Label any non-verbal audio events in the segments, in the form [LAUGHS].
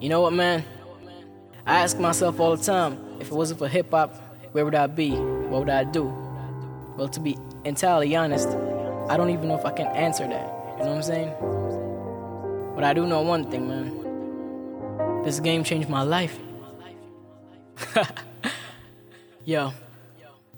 You know what, man? I ask myself all the time if it wasn't for hip hop, where would I be? What would I do? Well, to be entirely honest, I don't even know if I can answer that. You know what I'm saying? But I do know one thing, man. This game changed my life. [LAUGHS] Yo.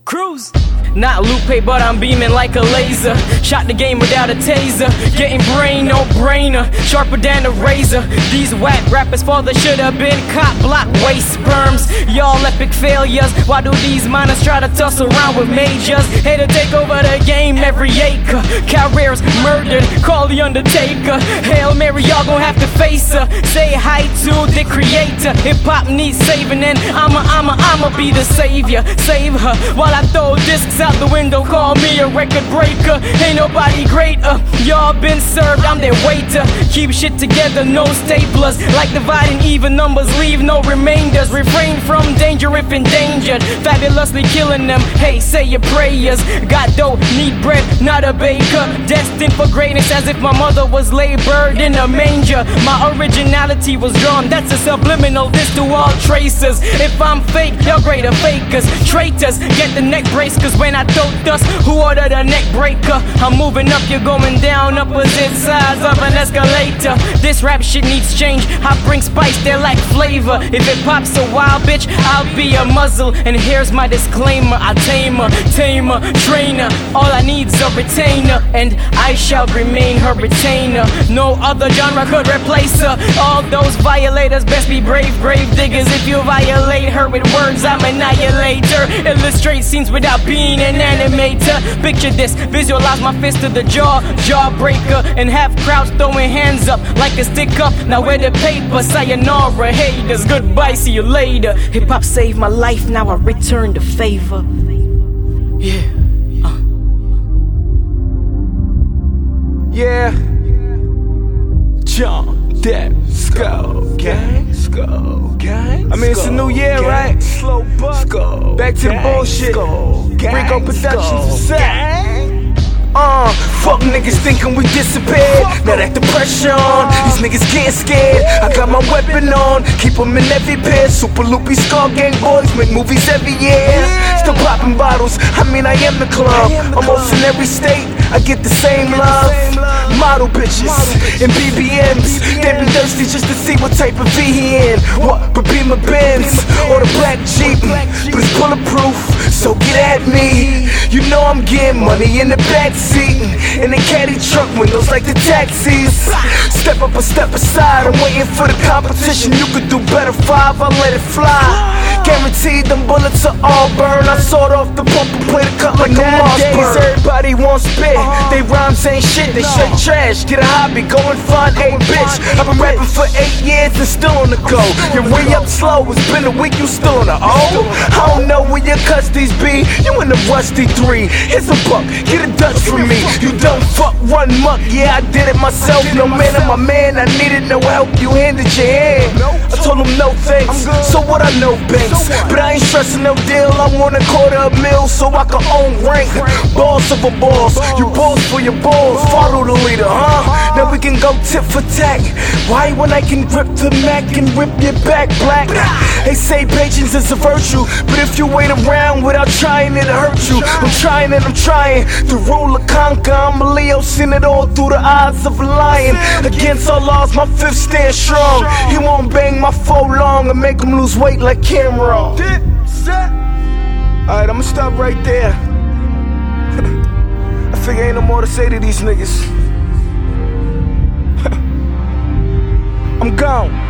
Cruz! Not Lupe, but I'm beaming like a laser. Shot the game without a taser. Getting brain, no brainer. Sharper than a razor. These whack rappers' father should have been cop block waste sperms. Y'all epic failures. Why do these minors try to tussle around with majors? Hey to take over the game every Careers murdered. Call the Undertaker. Hail Mary, y'all gon' have to face her. Say hi to the creator. Hip hop needs saving, and I'ma, I'ma, I'ma be the savior. Save her while I throw discs out the window, call me a record breaker. Ain't nobody greater. Y'all been served, I'm their waiter. Keep shit together, no staplers. Like dividing even numbers, leave no remainders. Refrain from danger if endangered. Fabulously killing them. Hey, say your prayers. Got dough, need bread, not a baker. Destined for greatness as if my mother was labored in a manger. My originality was drawn, that's a subliminal. This to all tracers. If I'm fake, you're greater fakers. Traitors, get the neck brace, cause when I throw dust, who ordered a neck breaker? I'm moving up, you're going down, opposite sides of an escalator. This rap shit needs change. I bring spice, they lack flavor. If it pops a wild bitch, I'll be a muzzle. And here's my disclaimer I tamer, tamer, trainer. All I need's a retainer, and I shall remain her retainer. No other genre could replace her. All those violators best be brave, brave diggers. If you violate her with words, I'm annihilator. Illustrate scenes without being an animator. Picture this, visualize my fist to the jaw, jawbreaker, and half crowds throwing hands up like a stick up. Now where the paper, sayonara, haters, goodbye, see you later. Hip hop saved my life, now I return the favor. Yeah. Yeah. John Depp, Skull Gang, Skull Gang. I mean, it's a new year, right? Slow Skull Back to the bullshit. Rico Productions, gang. Uh, fuck niggas thinking we disappeared. Now that the pressure on, these niggas getting scared. I got my weapon on, keep them in every pair. Super loopy skull gang boys make movies every year. Still popping bottles, I mean, I am the club. Almost in every state, I get the same love. Model bitches and BBMs, they be thirsty just to see what type of V he in. What, but be my Benz or the black Jeep, but it's bulletproof, so get at me. You know I'm getting money in the backseat, in the caddy truck windows like the taxis. Step up a step aside, I'm waiting for the competition. You could do better, five, I'll let it fly. Guaranteed them bullets are all burn. I sawed off the pump and played a cut like a Mossberg. Everybody wants spit, uh-huh. they rhymes ain't shit, they straight trash. Get a hobby, go and find a bitch. I've been rapping for eight years and still on the go. You're way up slow, it's been a week, you still on the O. I don't know where your custies be, you in the rusty three. Here's a buck, get a Dutch from me. You don't fuck, run muck, yeah, I did it myself. No man, I'm my man, I needed no help, you handed your hand. I told him no thanks, so what I know, banks. But I ain't stressing no deal, I want a quarter a mil so I can own rank. Boss of a boss, you boss for your balls, follow the leader, huh? Now we can go tip for tat. Why when I can grip the Mac and rip your back black? They say patience is a virtue, but if you wait around without trying, it'll hurt you. I'm trying and I'm trying to rule or conquer. I'm a Leo, seen it all through the eyes of a lion. Against all odds, my fifth stand strong. He won't bang my foe long and make him lose weight like Cameron roll. Dip, set. Alright, I'ma stop right there. [LAUGHS] I figure ain't no more to say to these niggas. [LAUGHS] I'm gone.